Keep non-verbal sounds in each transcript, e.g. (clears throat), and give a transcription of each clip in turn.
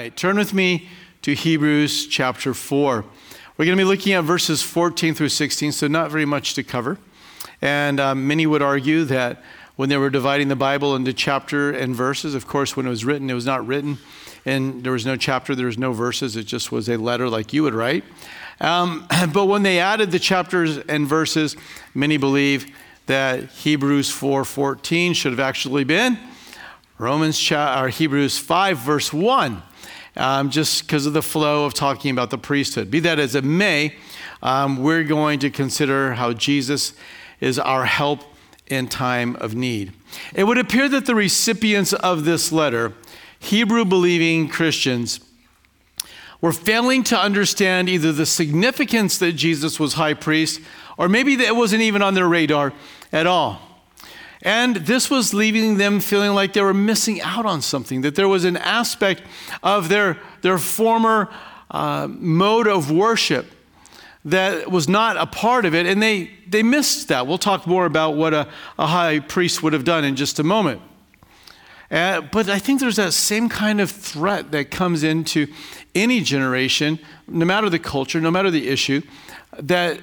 right, turn with me to Hebrews chapter 4. We're going to be looking at verses 14 through 16, so not very much to cover. And um, many would argue that when they were dividing the Bible into chapter and verses, of course, when it was written, it was not written, and there was no chapter, there was no verses, it just was a letter like you would write. Um, (clears throat) but when they added the chapters and verses, many believe that Hebrews 4:14 should have actually been Romans cha- or Hebrews 5 verse 1 um, just because of the flow of talking about the priesthood. Be that as it may, um, we're going to consider how Jesus is our help in time of need. It would appear that the recipients of this letter, Hebrew believing Christians, were failing to understand either the significance that Jesus was high priest, or maybe that it wasn't even on their radar at all. And this was leaving them feeling like they were missing out on something, that there was an aspect of their, their former uh, mode of worship that was not a part of it, and they, they missed that. We'll talk more about what a, a high priest would have done in just a moment. Uh, but I think there's that same kind of threat that comes into any generation, no matter the culture, no matter the issue, that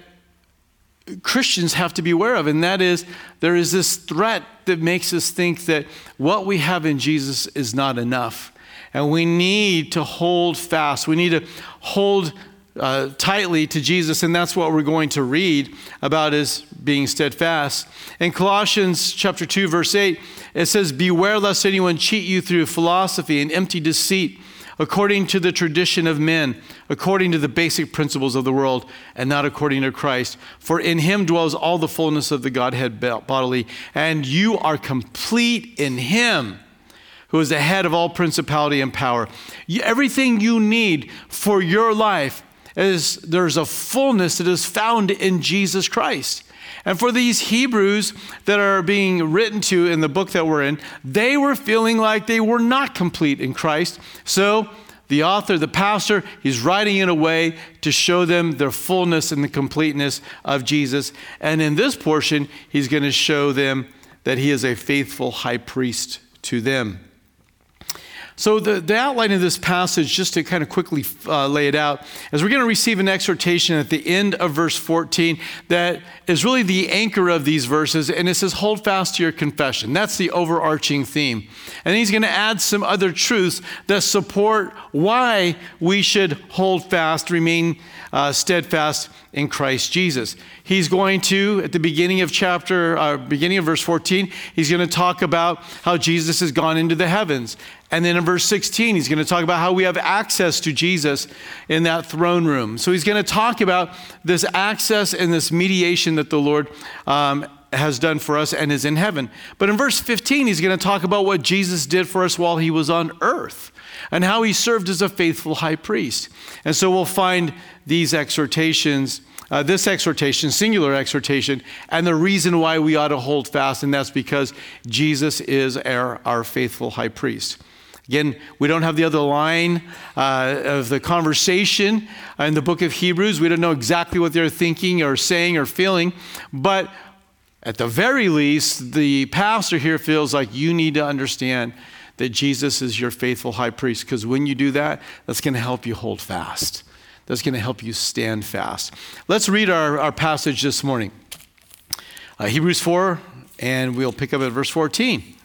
Christians have to be aware of, and that is there is this threat that makes us think that what we have in Jesus is not enough. And we need to hold fast. We need to hold uh, tightly to Jesus, and that's what we're going to read about as being steadfast. In Colossians chapter 2, verse 8, it says, Beware lest anyone cheat you through philosophy and empty deceit according to the tradition of men, according to the basic principles of the world, and not according to Christ. For in him dwells all the fullness of the Godhead bodily, and you are complete in him. Who is the head of all principality and power? Everything you need for your life is there's a fullness that is found in Jesus Christ. And for these Hebrews that are being written to in the book that we're in, they were feeling like they were not complete in Christ. So the author, the pastor, he's writing in a way to show them their fullness and the completeness of Jesus. And in this portion, he's going to show them that he is a faithful high priest to them. So, the, the outline of this passage, just to kind of quickly uh, lay it out, is we're going to receive an exhortation at the end of verse 14 that is really the anchor of these verses. And it says, Hold fast to your confession. That's the overarching theme. And he's going to add some other truths that support why we should hold fast, remain uh, steadfast in Christ Jesus. He's going to, at the beginning of chapter, uh, beginning of verse 14, he's going to talk about how Jesus has gone into the heavens. And then in verse 16, he's going to talk about how we have access to Jesus in that throne room. So he's going to talk about this access and this mediation that the Lord um, has done for us and is in heaven. But in verse 15, he's going to talk about what Jesus did for us while he was on earth and how he served as a faithful high priest. And so we'll find these exhortations, uh, this exhortation, singular exhortation, and the reason why we ought to hold fast, and that's because Jesus is our, our faithful high priest. Again, we don't have the other line uh, of the conversation in the book of Hebrews. We don't know exactly what they're thinking or saying or feeling, but at the very least, the pastor here feels like you need to understand that Jesus is your faithful high priest, because when you do that, that's going to help you hold fast. That's going to help you stand fast. Let's read our, our passage this morning uh, Hebrews 4, and we'll pick up at verse 14.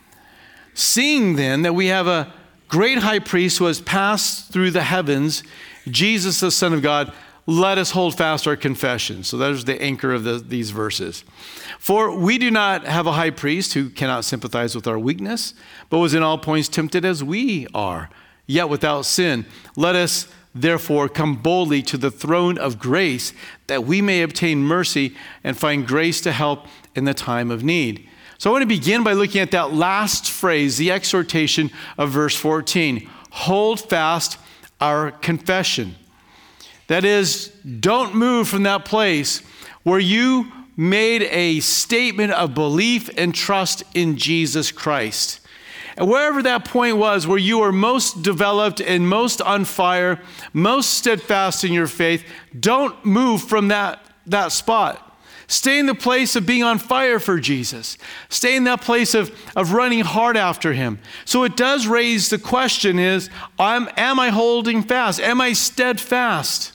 Seeing then that we have a great high priest who has passed through the heavens, Jesus, the Son of God, let us hold fast our confession. So there's the anchor of the, these verses. For we do not have a high priest who cannot sympathize with our weakness, but was in all points tempted as we are, yet without sin. Let us therefore come boldly to the throne of grace that we may obtain mercy and find grace to help in the time of need. So I want to begin by looking at that last phrase, the exhortation of verse 14 hold fast our confession. That is, don't move from that place where you made a statement of belief and trust in Jesus Christ. And wherever that point was, where you were most developed and most on fire, most steadfast in your faith, don't move from that, that spot. Stay in the place of being on fire for Jesus. Stay in that place of, of running hard after him. So it does raise the question is, am, am I holding fast? Am I steadfast?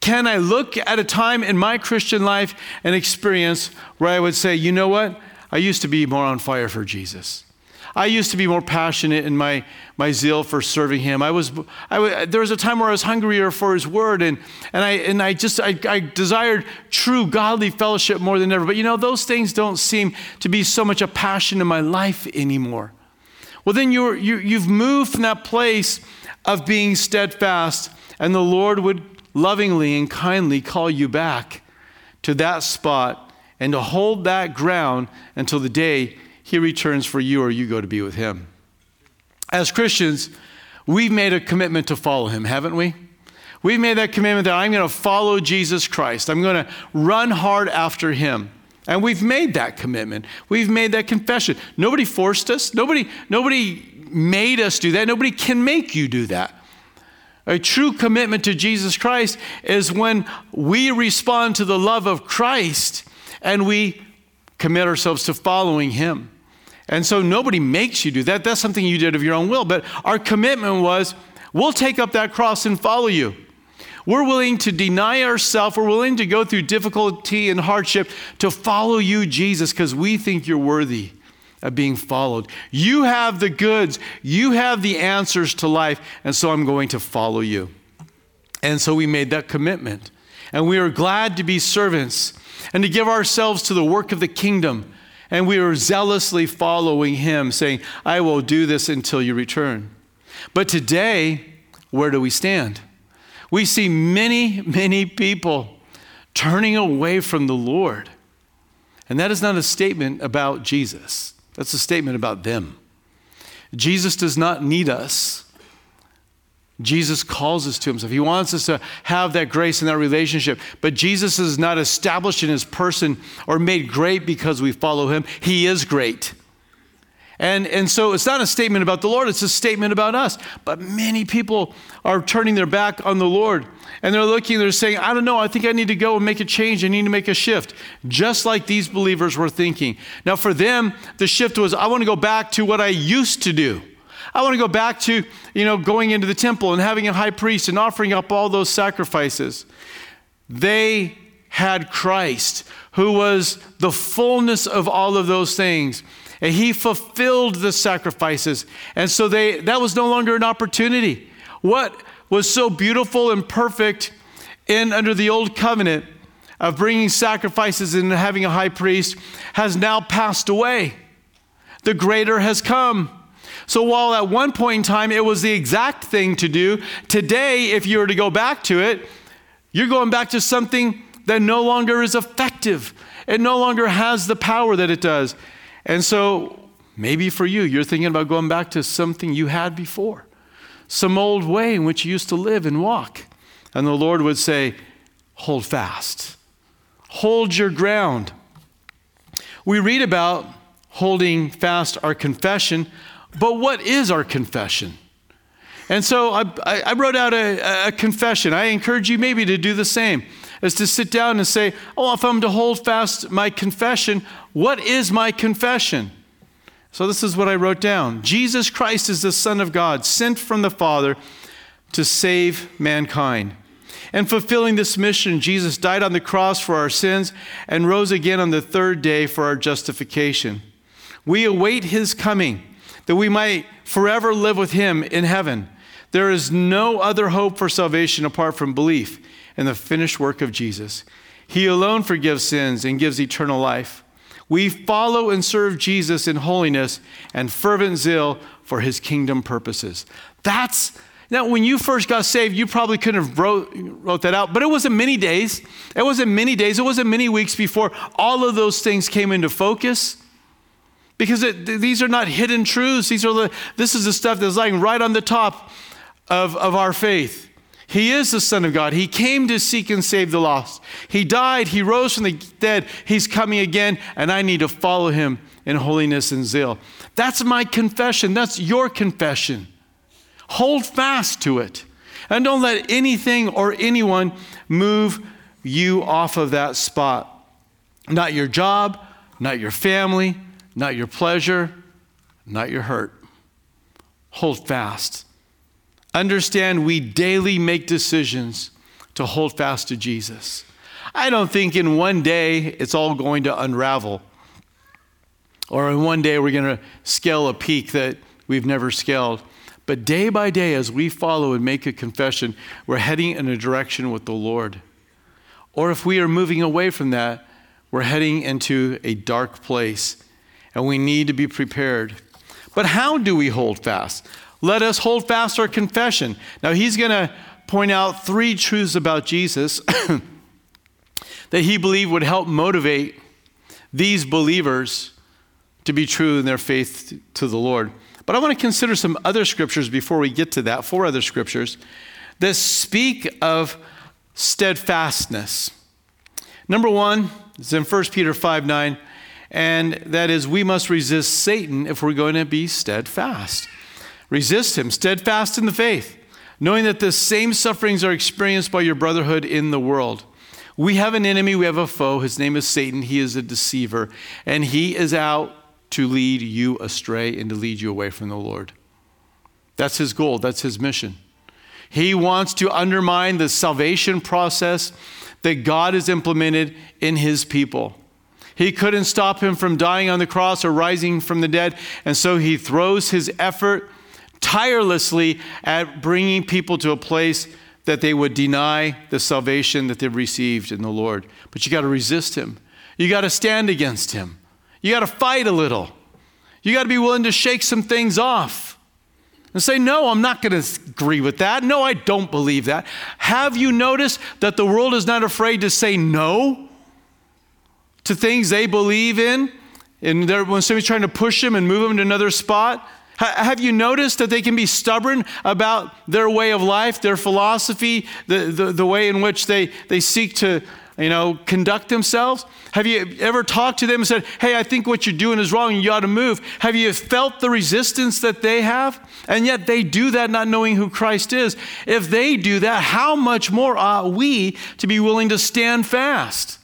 Can I look at a time in my Christian life and experience where I would say, you know what? I used to be more on fire for Jesus. I used to be more passionate in my, my zeal for serving him. I was, I, there was a time where I was hungrier for his word, and, and, I, and I just I, I desired true godly fellowship more than ever. But you know, those things don't seem to be so much a passion in my life anymore. Well, then you're, you, you've moved from that place of being steadfast, and the Lord would lovingly and kindly call you back to that spot and to hold that ground until the day he returns for you or you go to be with him. As Christians, we've made a commitment to follow him, haven't we? We've made that commitment that I'm going to follow Jesus Christ. I'm going to run hard after him. And we've made that commitment. We've made that confession. Nobody forced us. Nobody, nobody made us do that. Nobody can make you do that. A true commitment to Jesus Christ is when we respond to the love of Christ and we commit ourselves to following him. And so nobody makes you do that. That's something you did of your own will. But our commitment was we'll take up that cross and follow you. We're willing to deny ourselves. We're willing to go through difficulty and hardship to follow you, Jesus, because we think you're worthy of being followed. You have the goods, you have the answers to life, and so I'm going to follow you. And so we made that commitment. And we are glad to be servants and to give ourselves to the work of the kingdom and we were zealously following him, saying, I will do this until you return. But today, where do we stand? We see many, many people turning away from the Lord. And that is not a statement about Jesus, that's a statement about them. Jesus does not need us. Jesus calls us to himself. He wants us to have that grace and that relationship. But Jesus is not established in his person or made great because we follow him. He is great. And, and so it's not a statement about the Lord, it's a statement about us. But many people are turning their back on the Lord and they're looking, they're saying, I don't know, I think I need to go and make a change. I need to make a shift, just like these believers were thinking. Now, for them, the shift was, I want to go back to what I used to do. I want to go back to, you know, going into the temple and having a high priest and offering up all those sacrifices. They had Christ, who was the fullness of all of those things. And he fulfilled the sacrifices. And so they that was no longer an opportunity. What was so beautiful and perfect in under the old covenant of bringing sacrifices and having a high priest has now passed away. The greater has come. So while at one point in time it was the exact thing to do, today, if you were to go back to it, you're going back to something that no longer is effective. It no longer has the power that it does. And so maybe for you, you're thinking about going back to something you had before, some old way in which you used to live and walk. And the Lord would say, Hold fast, hold your ground. We read about holding fast our confession but what is our confession? And so I, I wrote out a, a, confession. I encourage you maybe to do the same, is to sit down and say, oh, if I'm to hold fast my confession, what is my confession? So this is what I wrote down Jesus Christ is the Son of God, sent from the Father to save mankind. And fulfilling this mission, Jesus died on the cross for our sins and rose again on the third day for our justification. We await his coming that we might forever live with him in heaven. There is no other hope for salvation apart from belief in the finished work of Jesus. He alone forgives sins and gives eternal life. We follow and serve Jesus in holiness and fervent zeal for his kingdom purposes. That's now, when you first got saved, you probably couldn't have wrote, wrote that out, but it wasn't many days. It wasn't many days. It wasn't many weeks before all of those things came into focus. Because it, these are not hidden truths. These are the, this is the stuff that's lying right on the top of, of our faith. He is the Son of God. He came to seek and save the lost. He died. He rose from the dead. He's coming again, and I need to follow him in holiness and zeal. That's my confession. That's your confession. Hold fast to it. And don't let anything or anyone move you off of that spot. not your job, not your family, not your pleasure, not your hurt. Hold fast. Understand we daily make decisions to hold fast to Jesus. I don't think in one day it's all going to unravel. Or in one day we're going to scale a peak that we've never scaled. But day by day, as we follow and make a confession, we're heading in a direction with the Lord. Or if we are moving away from that, we're heading into a dark place and we need to be prepared. But how do we hold fast? Let us hold fast our confession. Now, he's going to point out three truths about Jesus (coughs) that he believed would help motivate these believers to be true in their faith to the Lord. But I want to consider some other scriptures before we get to that, four other scriptures that speak of steadfastness. Number one is in 1 Peter 5 9, and that is we must resist Satan if we're going to be steadfast. Resist him, steadfast in the faith, knowing that the same sufferings are experienced by your brotherhood in the world. We have an enemy, we have a foe. His name is Satan. He is a deceiver, and he is out to lead you astray and to lead you away from the Lord. That's his goal, that's his mission. He wants to undermine the salvation process that God has implemented in his people. He couldn't stop him from dying on the cross or rising from the dead, and so he throws his effort tirelessly at bringing people to a place that they would deny the salvation that they've received in the Lord. But you got to resist him. You got to stand against him. You got to fight a little. You got to be willing to shake some things off and say, No, I'm not going to agree with that. No, I don't believe that. Have you noticed that the world is not afraid to say no to things they believe in? And when somebody's trying to push them and move them to another spot, have you noticed that they can be stubborn about their way of life, their philosophy, the, the, the way in which they, they seek to you know, conduct themselves? Have you ever talked to them and said, hey, I think what you're doing is wrong and you ought to move? Have you felt the resistance that they have? And yet they do that not knowing who Christ is. If they do that, how much more ought we to be willing to stand fast?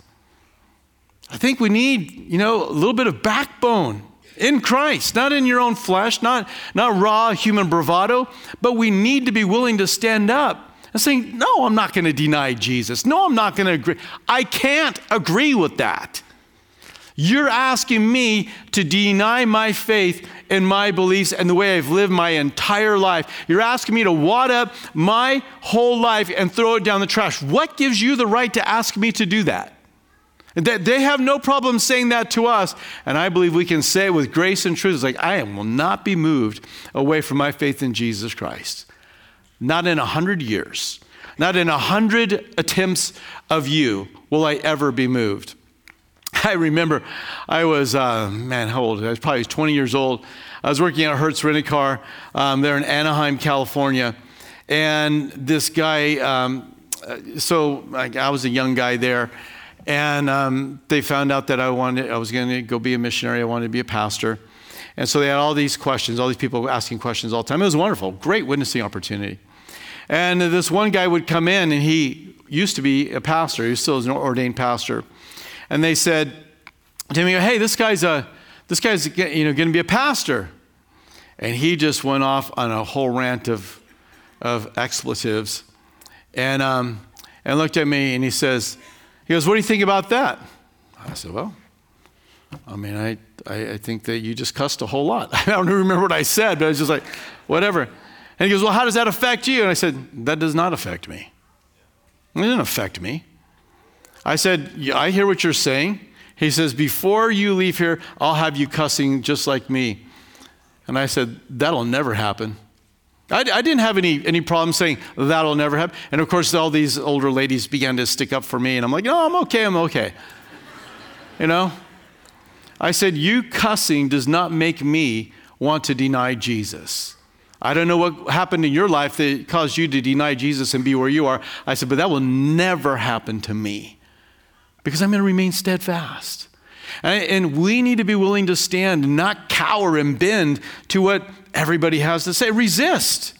I think we need, you know, a little bit of backbone in Christ, not in your own flesh, not, not raw human bravado, but we need to be willing to stand up and say, No, I'm not going to deny Jesus. No, I'm not going to agree. I can't agree with that. You're asking me to deny my faith and my beliefs and the way I've lived my entire life. You're asking me to wad up my whole life and throw it down the trash. What gives you the right to ask me to do that? They have no problem saying that to us. And I believe we can say it with grace and truth. It's like, I will not be moved away from my faith in Jesus Christ. Not in a hundred years, not in a hundred attempts of you will I ever be moved. I remember I was, uh, man, how old? I was probably 20 years old. I was working at Hertz Rent a Car um, there in Anaheim, California. And this guy, um, uh, so I was a young guy there. And um, they found out that I wanted, I was going to go be a missionary. I wanted to be a pastor. And so they had all these questions, all these people asking questions all the time. It was wonderful, great witnessing opportunity. And this one guy would come in, and he used to be a pastor. He still is an ordained pastor. And they said to me, "Hey, this guy's a this guy's you know going to be a pastor." And he just went off on a whole rant of of expletives, and um, and looked at me, and he says, "He goes, what do you think about that?" I said, "Well." I mean, I, I, I think that you just cussed a whole lot. (laughs) I don't remember what I said, but I was just like, whatever. And he goes, Well, how does that affect you? And I said, That does not affect me. It didn't affect me. I said, yeah, I hear what you're saying. He says, Before you leave here, I'll have you cussing just like me. And I said, That'll never happen. I, I, didn't have any, any problem saying that'll never happen. And of course, all these older ladies began to stick up for me, and I'm like, No, I'm okay, I'm okay. You know? I said, You cussing does not make me want to deny Jesus. I don't know what happened in your life that caused you to deny Jesus and be where you are. I said, but that will never happen to me because I'm going to remain steadfast. And we need to be willing to stand, not cower and bend to what everybody has to say. Resist.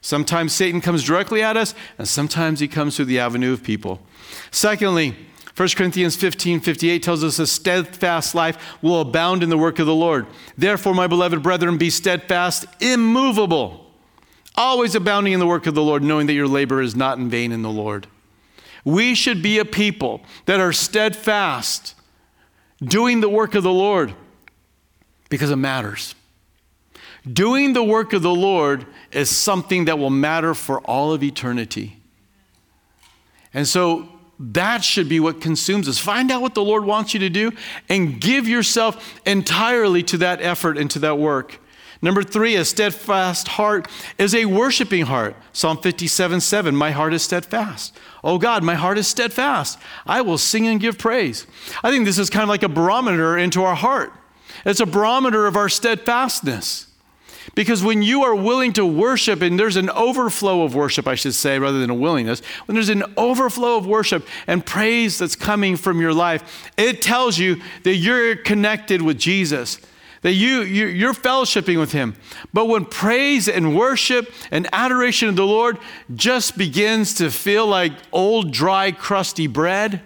Sometimes Satan comes directly at us, and sometimes he comes through the avenue of people. Secondly, 1 Corinthians 15 58 tells us a steadfast life will abound in the work of the Lord. Therefore, my beloved brethren, be steadfast, immovable, always abounding in the work of the Lord, knowing that your labor is not in vain in the Lord. We should be a people that are steadfast, doing the work of the Lord because it matters. Doing the work of the Lord is something that will matter for all of eternity. And so that should be what consumes us. Find out what the Lord wants you to do and give yourself entirely to that effort and to that work. Number three, a steadfast heart is a worshiping heart. Psalm 57 7, my heart is steadfast. Oh God, my heart is steadfast. I will sing and give praise. I think this is kind of like a barometer into our heart. It's a barometer of our steadfastness. Because when you are willing to worship, and there's an overflow of worship, I should say, rather than a willingness, when there's an overflow of worship and praise that's coming from your life, it tells you that you're connected with Jesus, that you, you're fellowshipping with Him. But when praise and worship and adoration of the Lord just begins to feel like old, dry, crusty bread,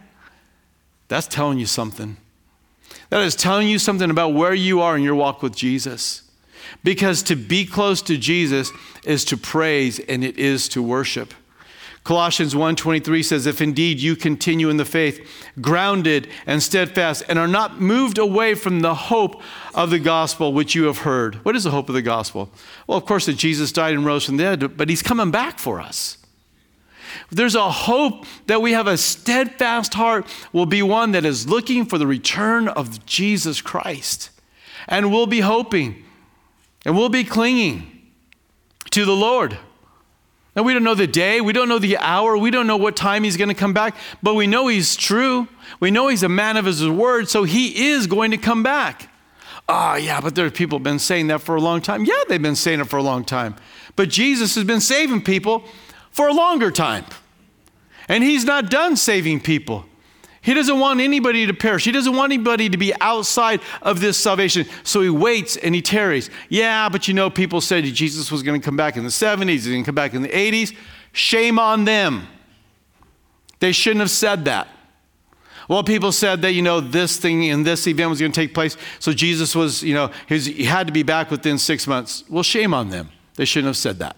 that's telling you something. That is telling you something about where you are in your walk with Jesus. Because to be close to Jesus is to praise and it is to worship. Colossians 1:23 says if indeed you continue in the faith grounded and steadfast and are not moved away from the hope of the gospel which you have heard. What is the hope of the gospel? Well, of course that Jesus died and rose from the dead, but he's coming back for us. There's a hope that we have a steadfast heart will be one that is looking for the return of Jesus Christ. And we'll be hoping and we'll be clinging to the Lord. And we don't know the day, we don't know the hour, we don't know what time he's going to come back, but we know he's true. We know he's a man of his word, so he is going to come back. Ah, oh, yeah, but there are people have been saying that for a long time. Yeah, they've been saying it for a long time. But Jesus has been saving people for a longer time. And he's not done saving people. He doesn't want anybody to perish. He doesn't want anybody to be outside of this salvation. So he waits and he tarries. Yeah, but you know, people said Jesus was going to come back in the 70s, he's going to come back in the 80s. Shame on them. They shouldn't have said that. Well, people said that, you know, this thing and this event was going to take place. So Jesus was, you know, he had to be back within six months. Well, shame on them. They shouldn't have said that.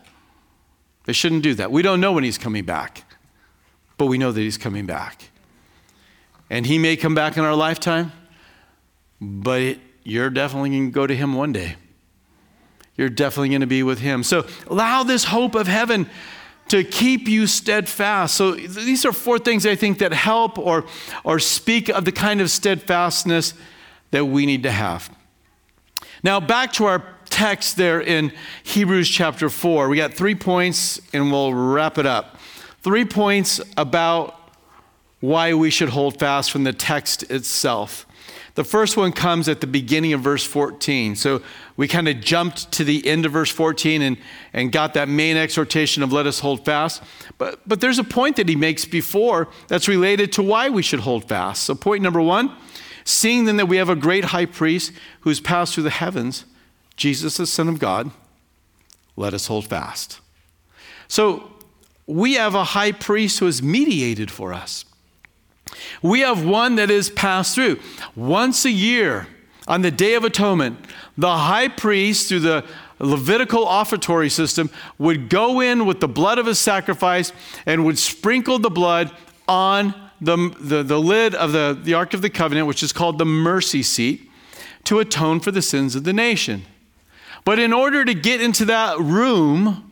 They shouldn't do that. We don't know when he's coming back, but we know that he's coming back. And he may come back in our lifetime, but you're definitely going to go to him one day. You're definitely going to be with him. So allow this hope of heaven to keep you steadfast. So these are four things I think that help or, or speak of the kind of steadfastness that we need to have. Now, back to our text there in Hebrews chapter 4. We got three points and we'll wrap it up. Three points about why we should hold fast from the text itself. The first one comes at the beginning of verse 14. So we kind of jumped to the end of verse 14 and, and got that main exhortation of let us hold fast. But, but there's a point that he makes before that's related to why we should hold fast. So, point number one seeing then that we have a great high priest who's passed through the heavens, Jesus, the Son of God, let us hold fast. So, we have a high priest who has mediated for us. We have one that is passed through. Once a year, on the Day of Atonement, the high priest, through the Levitical offertory system, would go in with the blood of a sacrifice and would sprinkle the blood on the, the, the lid of the, the Ark of the Covenant, which is called the mercy seat, to atone for the sins of the nation. But in order to get into that room,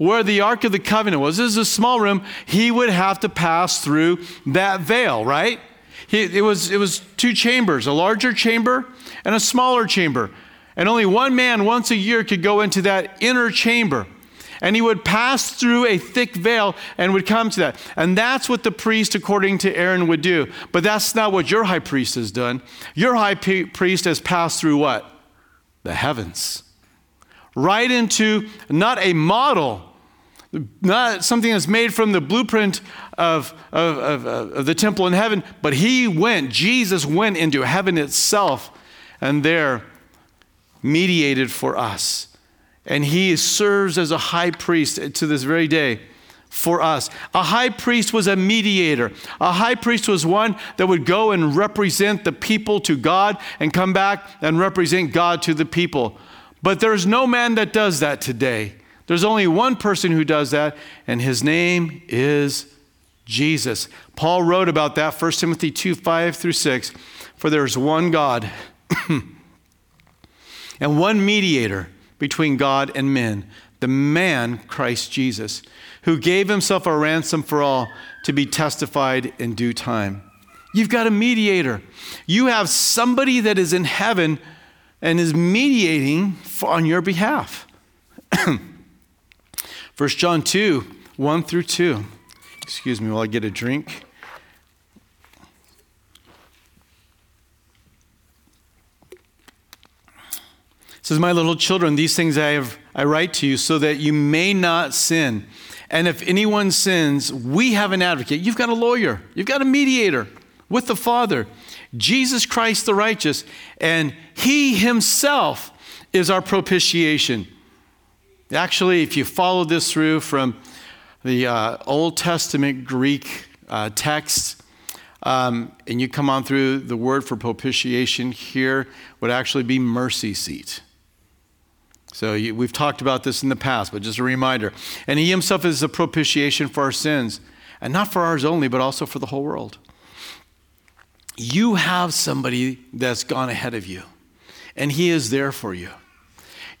where the Ark of the Covenant was. This is a small room. He would have to pass through that veil, right? He, it, was, it was two chambers, a larger chamber and a smaller chamber. And only one man once a year could go into that inner chamber. And he would pass through a thick veil and would come to that. And that's what the priest, according to Aaron, would do. But that's not what your high priest has done. Your high priest has passed through what? The heavens. Right into not a model, not something that's made from the blueprint of, of, of, of, the temple in heaven, but he went, Jesus went into heaven itself and there mediated for us. And he serves as a high priest to this very day for us. A high priest was a mediator. A high priest was one that would go and represent the people to God and come back and represent God to the people. But there's no man that does that today. There's only one person who does that, and his name is Jesus. Paul wrote about that, 1 Timothy 2 5 through 6. For there's one God (clears throat) and one mediator between God and men, the man Christ Jesus, who gave himself a ransom for all to be testified in due time. You've got a mediator. You have somebody that is in heaven and is mediating on your behalf. (clears throat) 1 John 2 1 through 2. Excuse me while I get a drink. says, My little children, these things I, have, I write to you so that you may not sin. And if anyone sins, we have an advocate. You've got a lawyer, you've got a mediator with the Father, Jesus Christ the righteous. And he himself is our propitiation. Actually, if you follow this through from the uh, Old Testament Greek uh, text, um, and you come on through the word for propitiation here would actually be mercy seat. So you, we've talked about this in the past, but just a reminder. And he himself is a propitiation for our sins, and not for ours only, but also for the whole world. You have somebody that's gone ahead of you, and he is there for you.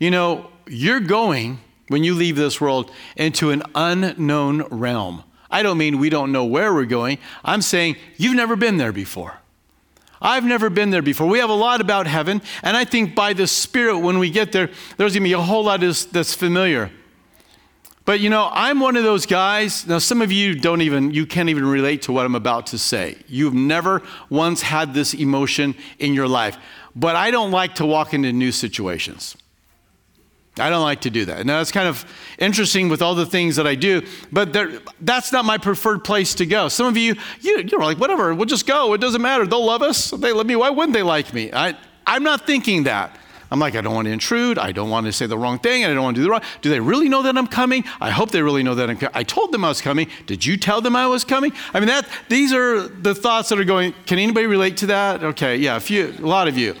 You know, you're going, when you leave this world, into an unknown realm. I don't mean we don't know where we're going. I'm saying you've never been there before. I've never been there before. We have a lot about heaven, and I think by the Spirit, when we get there, there's going to be a whole lot that's familiar. But you know, I'm one of those guys. Now, some of you don't even, you can't even relate to what I'm about to say. You've never once had this emotion in your life. But I don't like to walk into new situations. I don't like to do that. Now, it's kind of interesting with all the things that I do, but that's not my preferred place to go. Some of you, you, you're like, whatever, we'll just go. It doesn't matter. They'll love us. They love me. Why wouldn't they like me? I, I'm not thinking that. I'm like, I don't want to intrude. I don't want to say the wrong thing. I don't want to do the wrong. Do they really know that I'm coming? I hope they really know that I'm coming. I told them I was coming. Did you tell them I was coming? I mean, that these are the thoughts that are going. Can anybody relate to that? Okay, yeah, a few, a lot of you.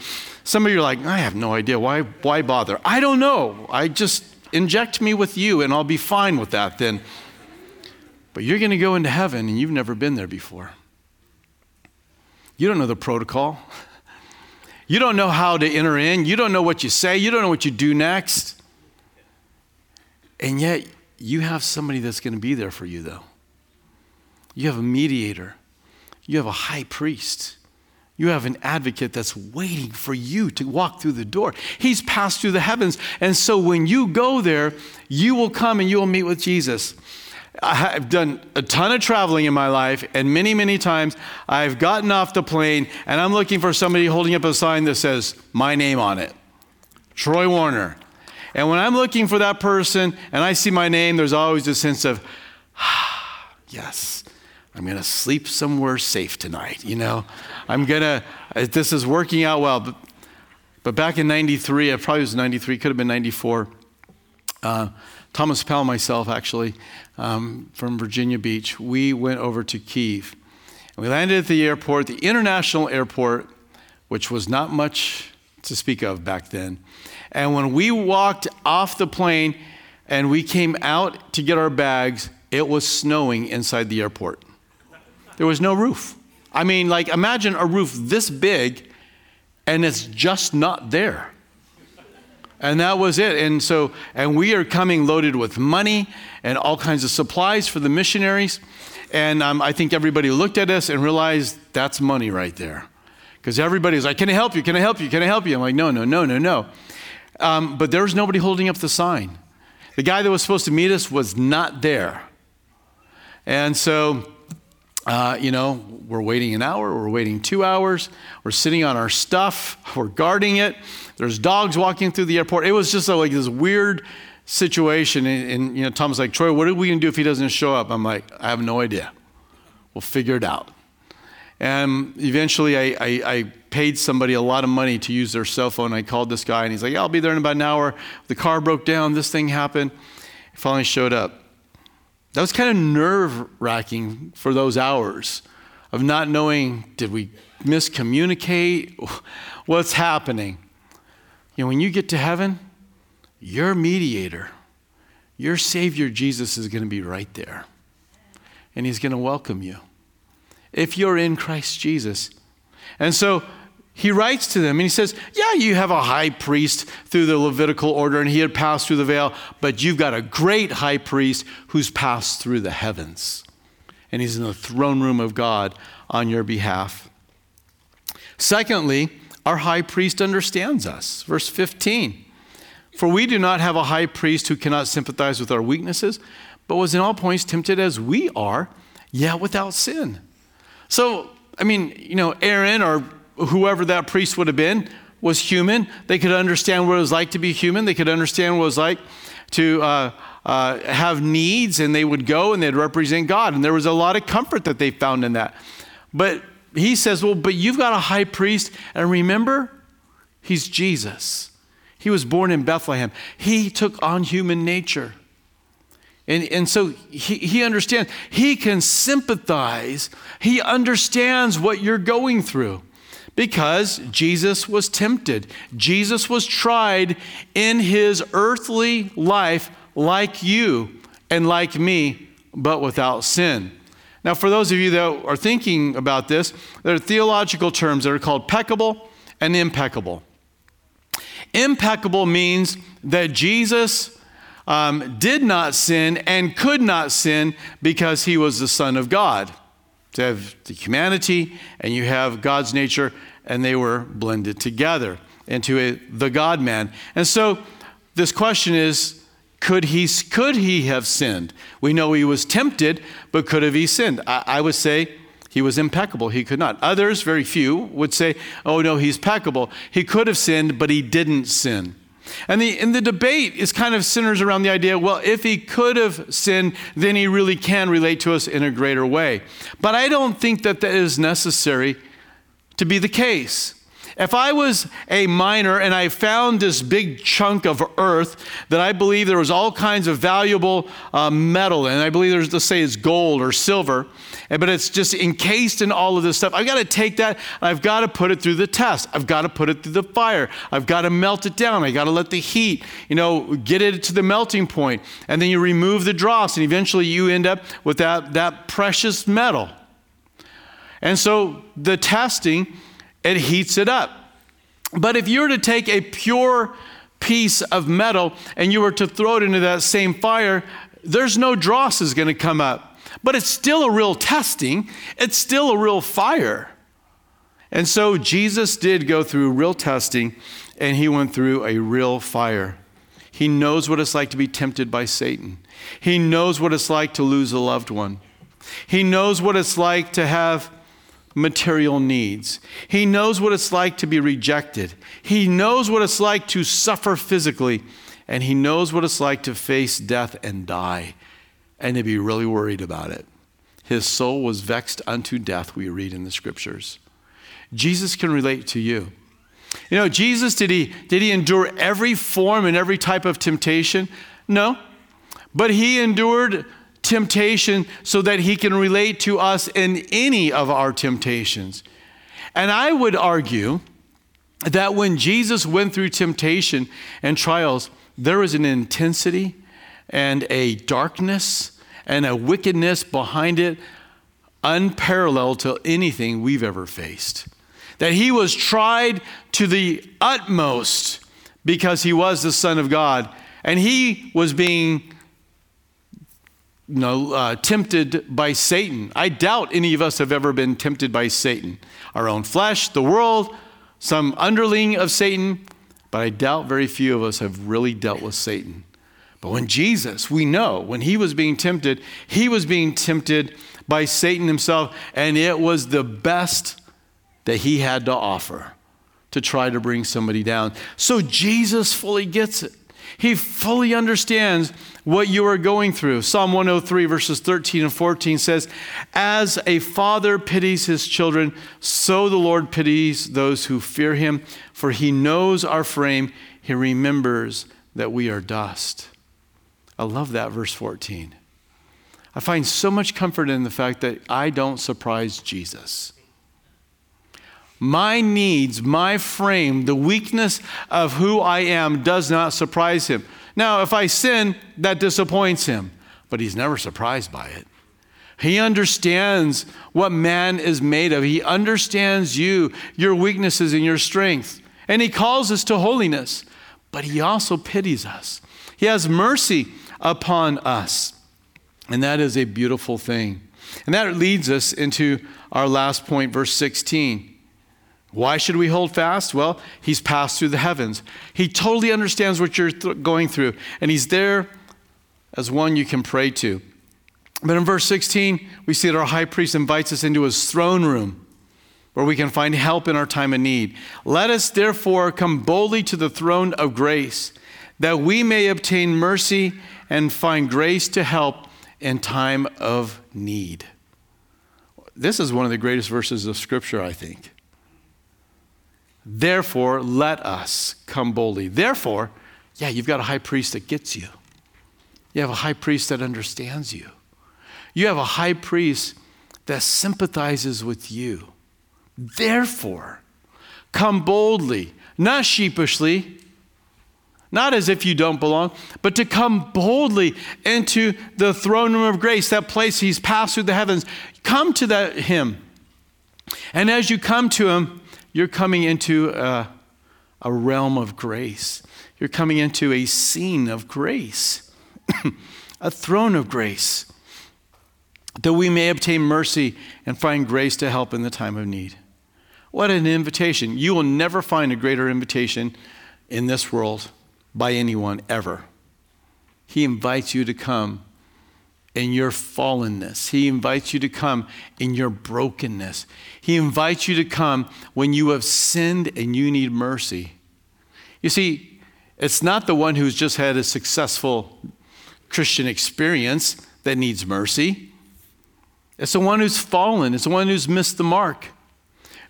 Some of you are like, I have no idea. Why, why bother? I don't know. I just inject me with you and I'll be fine with that then. But you're going to go into heaven and you've never been there before. You don't know the protocol. You don't know how to enter in. You don't know what you say. You don't know what you do next. And yet, you have somebody that's going to be there for you, though. You have a mediator, you have a high priest. You have an advocate that's waiting for you to walk through the door. He's passed through the heavens. And so when you go there, you will come and you will meet with Jesus. I've done a ton of traveling in my life, and many, many times I've gotten off the plane and I'm looking for somebody holding up a sign that says my name on it Troy Warner. And when I'm looking for that person and I see my name, there's always a sense of, (sighs) ah, yes, I'm going to sleep somewhere safe tonight, you know? I'm going to, this is working out well. But, but back in 93, it probably was 93, could have been 94, uh, Thomas Powell, myself, actually, um, from Virginia Beach, we went over to Kiev. And we landed at the airport, the international airport, which was not much to speak of back then. And when we walked off the plane and we came out to get our bags, it was snowing inside the airport. There was no roof. I mean, like, imagine a roof this big and it's just not there. And that was it. And so, and we are coming loaded with money and all kinds of supplies for the missionaries. And um, I think everybody looked at us and realized that's money right there. Because everybody's like, Can I help you? Can I help you? Can I help you? I'm like, No, no, no, no, no. Um, but there was nobody holding up the sign. The guy that was supposed to meet us was not there. And so uh, you know, we're waiting an hour, we're waiting two hours, we're sitting on our stuff, (laughs) we're guarding it. There's dogs walking through the airport. It was just like this weird situation. And, and, you know, Tom's like, Troy, what are we gonna do if he doesn't show up? I'm like, I have no idea. We'll figure it out. And eventually, I, I, I, paid somebody a lot of money to use their cell phone. I called this guy, and he's like, yeah, I'll be there in about an hour. The car broke down. This thing happened. He finally showed up. That was kind of nerve wracking for those hours of not knowing did we miscommunicate? (laughs) What's happening? You know, when you get to heaven, your mediator, your Savior Jesus is going to be right there. And He's going to welcome you if you're in Christ Jesus. And so he writes to them and he says, Yeah, you have a high priest through the Levitical order and he had passed through the veil, but you've got a great high priest who's passed through the heavens. And he's in the throne room of God on your behalf. Secondly, our high priest understands us. Verse 15 For we do not have a high priest who cannot sympathize with our weaknesses, but was in all points tempted as we are, yet without sin. So, I mean, you know, Aaron or whoever that priest would have been was human. They could understand what it was like to be human. They could understand what it was like to uh, uh, have needs, and they would go and they'd represent God. And there was a lot of comfort that they found in that. But he says, Well, but you've got a high priest, and remember, he's Jesus. He was born in Bethlehem, he took on human nature. And, and so he, he understands, he can sympathize, he understands what you're going through because Jesus was tempted. Jesus was tried in his earthly life like you and like me, but without sin. Now, for those of you that are thinking about this, there are theological terms that are called peccable and impeccable. Impeccable means that Jesus um, did not sin and could not sin because he was the Son of God. To have the humanity and you have God's nature, and they were blended together into a, the God man. And so this question is could he, could he have sinned? We know he was tempted, but could have he sinned? I, I would say he was impeccable. He could not. Others, very few, would say, oh no, he's peccable. He could have sinned, but he didn't sin. And the, and the debate is kind of centers around the idea well, if he could have sinned, then he really can relate to us in a greater way. But I don't think that that is necessary to be the case. If I was a miner and I found this big chunk of earth that I believe there was all kinds of valuable uh, metal in, I believe there's, let's say it's gold or silver, eh, but it's just encased in all of this stuff. I've got to take that and I've got to put it through the test. I've got to put it through the fire. I've got to melt it down. I've got to let the heat, you know, get it to the melting point. And then you remove the dross, and eventually you end up with that, that precious metal. And so the testing, it heats it up. But if you were to take a pure piece of metal and you were to throw it into that same fire, there's no dross is going to come up. But it's still a real testing, it's still a real fire. And so Jesus did go through real testing and he went through a real fire. He knows what it's like to be tempted by Satan. He knows what it's like to lose a loved one. He knows what it's like to have material needs. He knows what it's like to be rejected. He knows what it's like to suffer physically. And he knows what it's like to face death and die and to be really worried about it. His soul was vexed unto death, we read in the scriptures. Jesus can relate to you. You know, Jesus, did he, did he endure every form and every type of temptation? No. But he endured temptation so that he can relate to us in any of our temptations. And I would argue that when Jesus went through temptation and trials, there was an intensity and a darkness and a wickedness behind it unparalleled to anything we've ever faced. That he was tried to the utmost because he was the Son of God and he was being you know, uh, tempted by Satan. I doubt any of us have ever been tempted by Satan. Our own flesh, the world, some underling of Satan, but I doubt very few of us have really dealt with Satan. But when Jesus, we know, when he was being tempted, he was being tempted by Satan himself, and it was the best that he had to offer to try to bring somebody down. So Jesus fully gets it. He fully understands what you are going through. Psalm 103, verses 13 and 14 says, As a father pities his children, so the Lord pities those who fear him, for he knows our frame. He remembers that we are dust. I love that, verse 14. I find so much comfort in the fact that I don't surprise Jesus. My needs, my frame, the weakness of who I am does not surprise him. Now, if I sin, that disappoints him, but he's never surprised by it. He understands what man is made of. He understands you, your weaknesses, and your strength. And he calls us to holiness, but he also pities us. He has mercy upon us. And that is a beautiful thing. And that leads us into our last point, verse 16. Why should we hold fast? Well, he's passed through the heavens. He totally understands what you're th- going through, and he's there as one you can pray to. But in verse 16, we see that our high priest invites us into his throne room where we can find help in our time of need. Let us therefore come boldly to the throne of grace that we may obtain mercy and find grace to help in time of need. This is one of the greatest verses of Scripture, I think. Therefore, let us come boldly. Therefore, yeah, you've got a high priest that gets you. You have a high priest that understands you. You have a high priest that sympathizes with you. Therefore, come boldly, not sheepishly, not as if you don't belong, but to come boldly into the throne room of grace, that place he's passed through the heavens. Come to that him. And as you come to him, you're coming into a, a realm of grace. You're coming into a scene of grace, (clears throat) a throne of grace that we may obtain mercy and find grace to help in the time of need. What an invitation. You will never find a greater invitation in this world by anyone ever. He invites you to come in your fallenness. He invites you to come in your brokenness. He invites you to come when you have sinned and you need mercy. You see, it's not the one who's just had a successful Christian experience that needs mercy. It's the one who's fallen, it's the one who's missed the mark.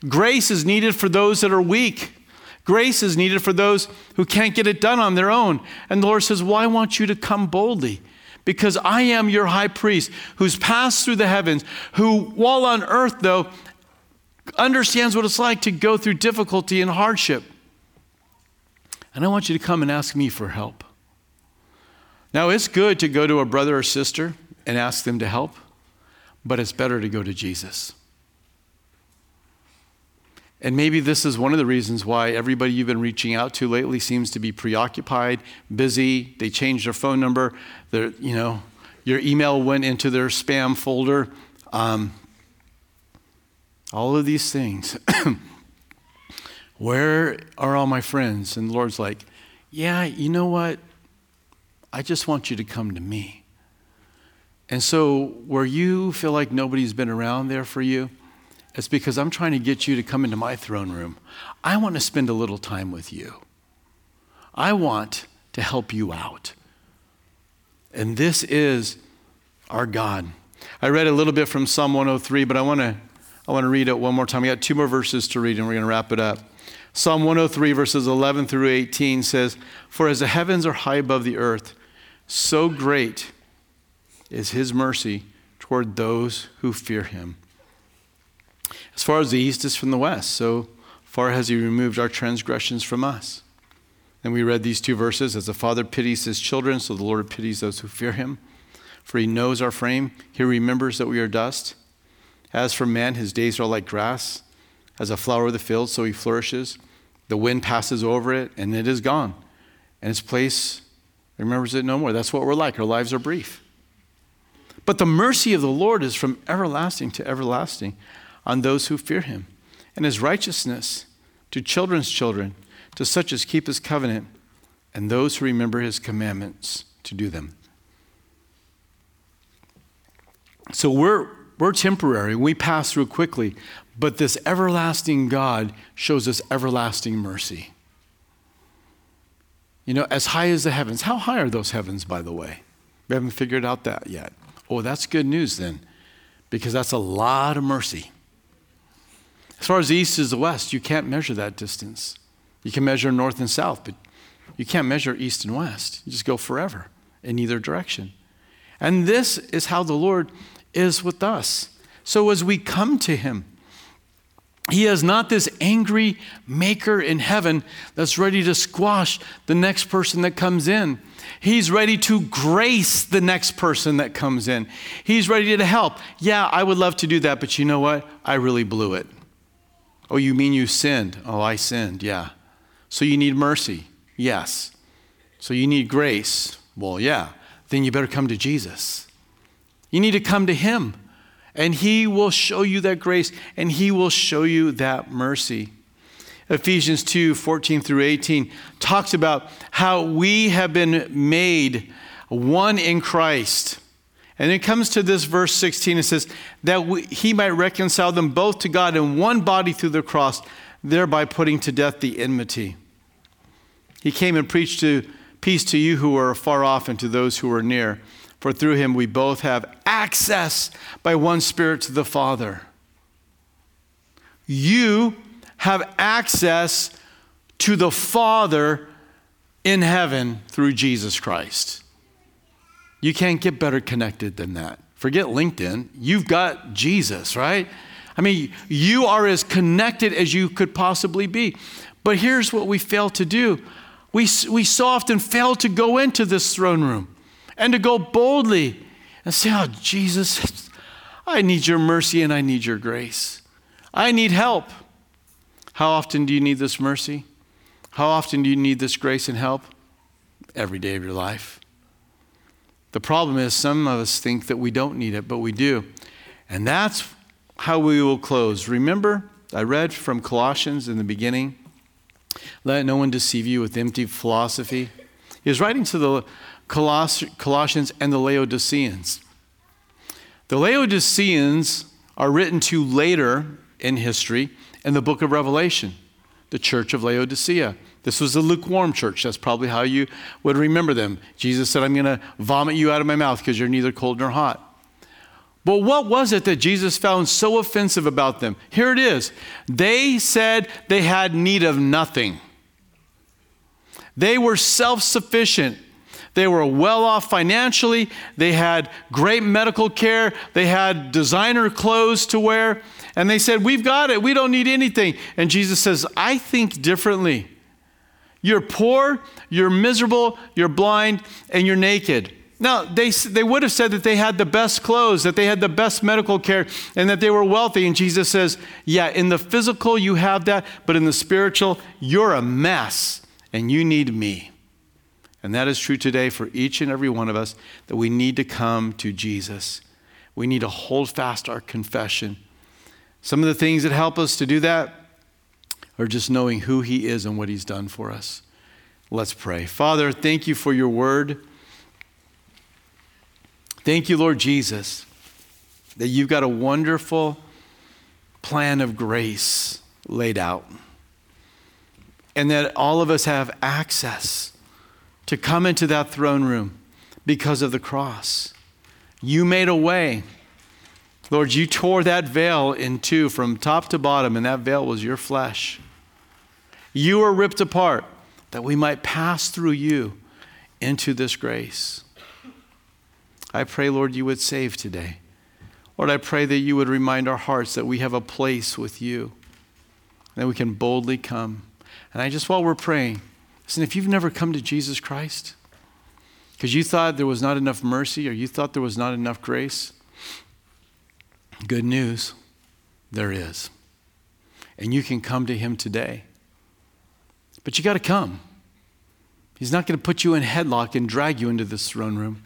Grace is needed for those that are weak. Grace is needed for those who can't get it done on their own. And the Lord says, Well, I want you to come boldly because I am your high priest who's passed through the heavens, who, while on earth, though, understands what it's like to go through difficulty and hardship. And I want you to come and ask me for help. Now, it's good to go to a brother or sister and ask them to help but it's better to go to Jesus. And maybe this is one of the reasons why everybody you've been reaching out to lately seems to be preoccupied, busy. They changed their phone number. Their, you know, your email went into their spam folder. Um, all of these things. (coughs) Where are all my friends? And the Lord's like, Yeah, you know what? I just want you to come to me. And so, where you feel like nobody's been around there for you, it's because I'm trying to get you to come into my throne room. I want to spend a little time with you. I want to help you out. And this is our God. I read a little bit from Psalm 103, but I want to I want to read it one more time. We got two more verses to read and we're going to wrap it up. Psalm 103 verses 11 through 18 says, "For as the heavens are high above the earth, so great is his mercy toward those who fear him. As far as the east is from the west, so far has he removed our transgressions from us. And we read these two verses as the Father pities his children, so the Lord pities those who fear him. For he knows our frame, he remembers that we are dust. As for man, his days are like grass, as a flower of the field, so he flourishes. The wind passes over it, and it is gone. And its place remembers it no more. That's what we're like. Our lives are brief. But the mercy of the Lord is from everlasting to everlasting on those who fear him, and his righteousness to children's children, to such as keep his covenant, and those who remember his commandments to do them. So we're, we're temporary, we pass through quickly, but this everlasting God shows us everlasting mercy. You know, as high as the heavens. How high are those heavens, by the way? We haven't figured out that yet. Oh, that's good news then, because that's a lot of mercy. As far as the east is the west, you can't measure that distance. You can measure north and south, but you can't measure east and west. You just go forever in either direction. And this is how the Lord is with us. So as we come to Him, He is not this angry maker in heaven that's ready to squash the next person that comes in. He's ready to grace the next person that comes in. He's ready to help. Yeah, I would love to do that, but you know what? I really blew it. Oh, you mean you sinned? Oh, I sinned, yeah. So you need mercy? Yes. So you need grace? Well, yeah. Then you better come to Jesus. You need to come to Him, and He will show you that grace and He will show you that mercy. Ephesians 2 14 through 18 talks about how we have been made one in Christ. And it comes to this verse 16, it says, that we, he might reconcile them both to God in one body through the cross, thereby putting to death the enmity. He came and preached to peace to you who are far off and to those who are near. For through him we both have access by one Spirit to the Father. You have access to the Father in heaven through Jesus Christ. You can't get better connected than that. Forget LinkedIn. You've got Jesus, right? I mean, you are as connected as you could possibly be. But here's what we fail to do we, we so often fail to go into this throne room and to go boldly and say, Oh, Jesus, (laughs) I need your mercy and I need your grace. I need help. How often do you need this mercy? How often do you need this grace and help? Every day of your life. The problem is, some of us think that we don't need it, but we do. And that's how we will close. Remember, I read from Colossians in the beginning let no one deceive you with empty philosophy. He was writing to the Coloss- Colossians and the Laodiceans. The Laodiceans are written to later in history in the book of Revelation, the church of Laodicea. This was a lukewarm church. That's probably how you would remember them. Jesus said, I'm going to vomit you out of my mouth because you're neither cold nor hot. But what was it that Jesus found so offensive about them? Here it is. They said they had need of nothing. They were self sufficient. They were well off financially. They had great medical care. They had designer clothes to wear. And they said, We've got it. We don't need anything. And Jesus says, I think differently. You're poor, you're miserable, you're blind, and you're naked. Now, they, they would have said that they had the best clothes, that they had the best medical care, and that they were wealthy. And Jesus says, Yeah, in the physical, you have that, but in the spiritual, you're a mess, and you need me. And that is true today for each and every one of us that we need to come to Jesus. We need to hold fast our confession. Some of the things that help us to do that are just knowing who He is and what He's done for us. Let's pray. Father, thank you for your word. Thank you, Lord Jesus, that you've got a wonderful plan of grace laid out. And that all of us have access to come into that throne room because of the cross. You made a way. Lord, you tore that veil in two from top to bottom, and that veil was your flesh. You were ripped apart that we might pass through you into this grace. I pray, Lord, you would save today. Lord, I pray that you would remind our hearts that we have a place with you, that we can boldly come. And I just, while we're praying, listen, if you've never come to Jesus Christ, because you thought there was not enough mercy or you thought there was not enough grace, good news, there is. And you can come to him today. But you got to come. He's not going to put you in headlock and drag you into this throne room.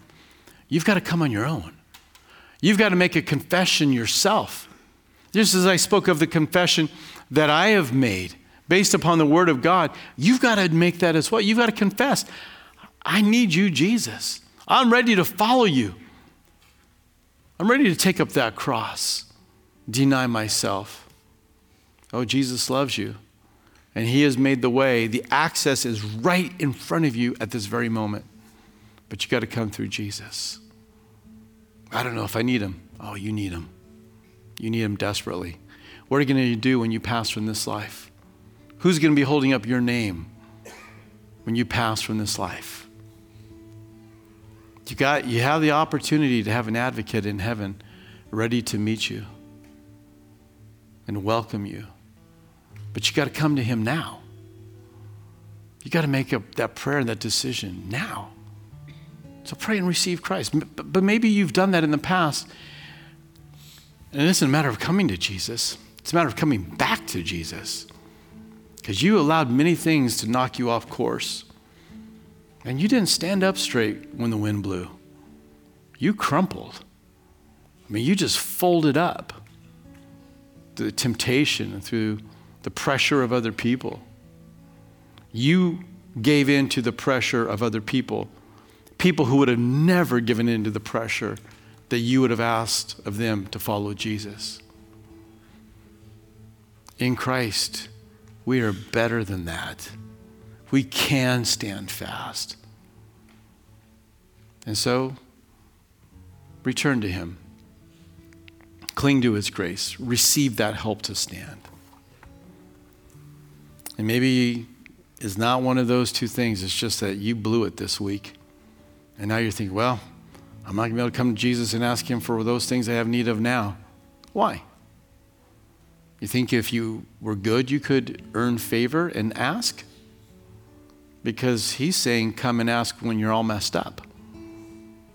You've got to come on your own. You've got to make a confession yourself. Just as I spoke of the confession that I have made based upon the Word of God, you've got to make that as well. You've got to confess, I need you, Jesus. I'm ready to follow you. I'm ready to take up that cross, deny myself. Oh, Jesus loves you, and He has made the way. The access is right in front of you at this very moment. But you got to come through Jesus. I don't know if I need him. Oh, you need him. You need him desperately. What are you going to do when you pass from this life? Who's going to be holding up your name when you pass from this life? You, got, you have the opportunity to have an advocate in heaven ready to meet you and welcome you. But you got to come to him now. You got to make a, that prayer and that decision now. So pray and receive Christ. But, maybe you've done that in the past. And it isn't a matter of coming to Jesus, it's a matter of coming back to Jesus. Because you allowed many things to knock you off course. And you didn't stand up straight when the wind blew. You crumpled. I mean, you just folded up the temptation and through the pressure of other people. You gave in to the pressure of other people, people who would have never given in to the pressure that you would have asked of them to follow Jesus. In Christ, we are better than that. We can stand fast. And so, return to Him. Cling to His grace. Receive that help to stand. And maybe it's not one of those two things. It's just that you blew it this week. And now you're thinking, well, I'm not going to be able to come to Jesus and ask Him for those things I have need of now. Why? You think if you were good, you could earn favor and ask? Because He's saying, come and ask when you're all messed up,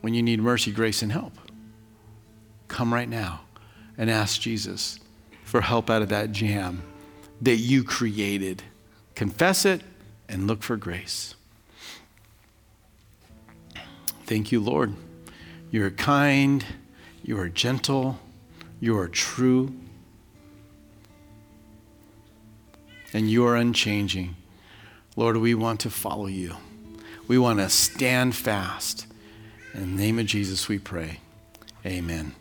when you need mercy, grace, and help. Come right now and ask Jesus for help out of that jam that you created. Confess it and look for grace. Thank you, Lord. You are kind, you are gentle, you are true, and you are unchanging. Lord, we want to follow you. We want to stand fast. In the name of Jesus, we pray. Amen.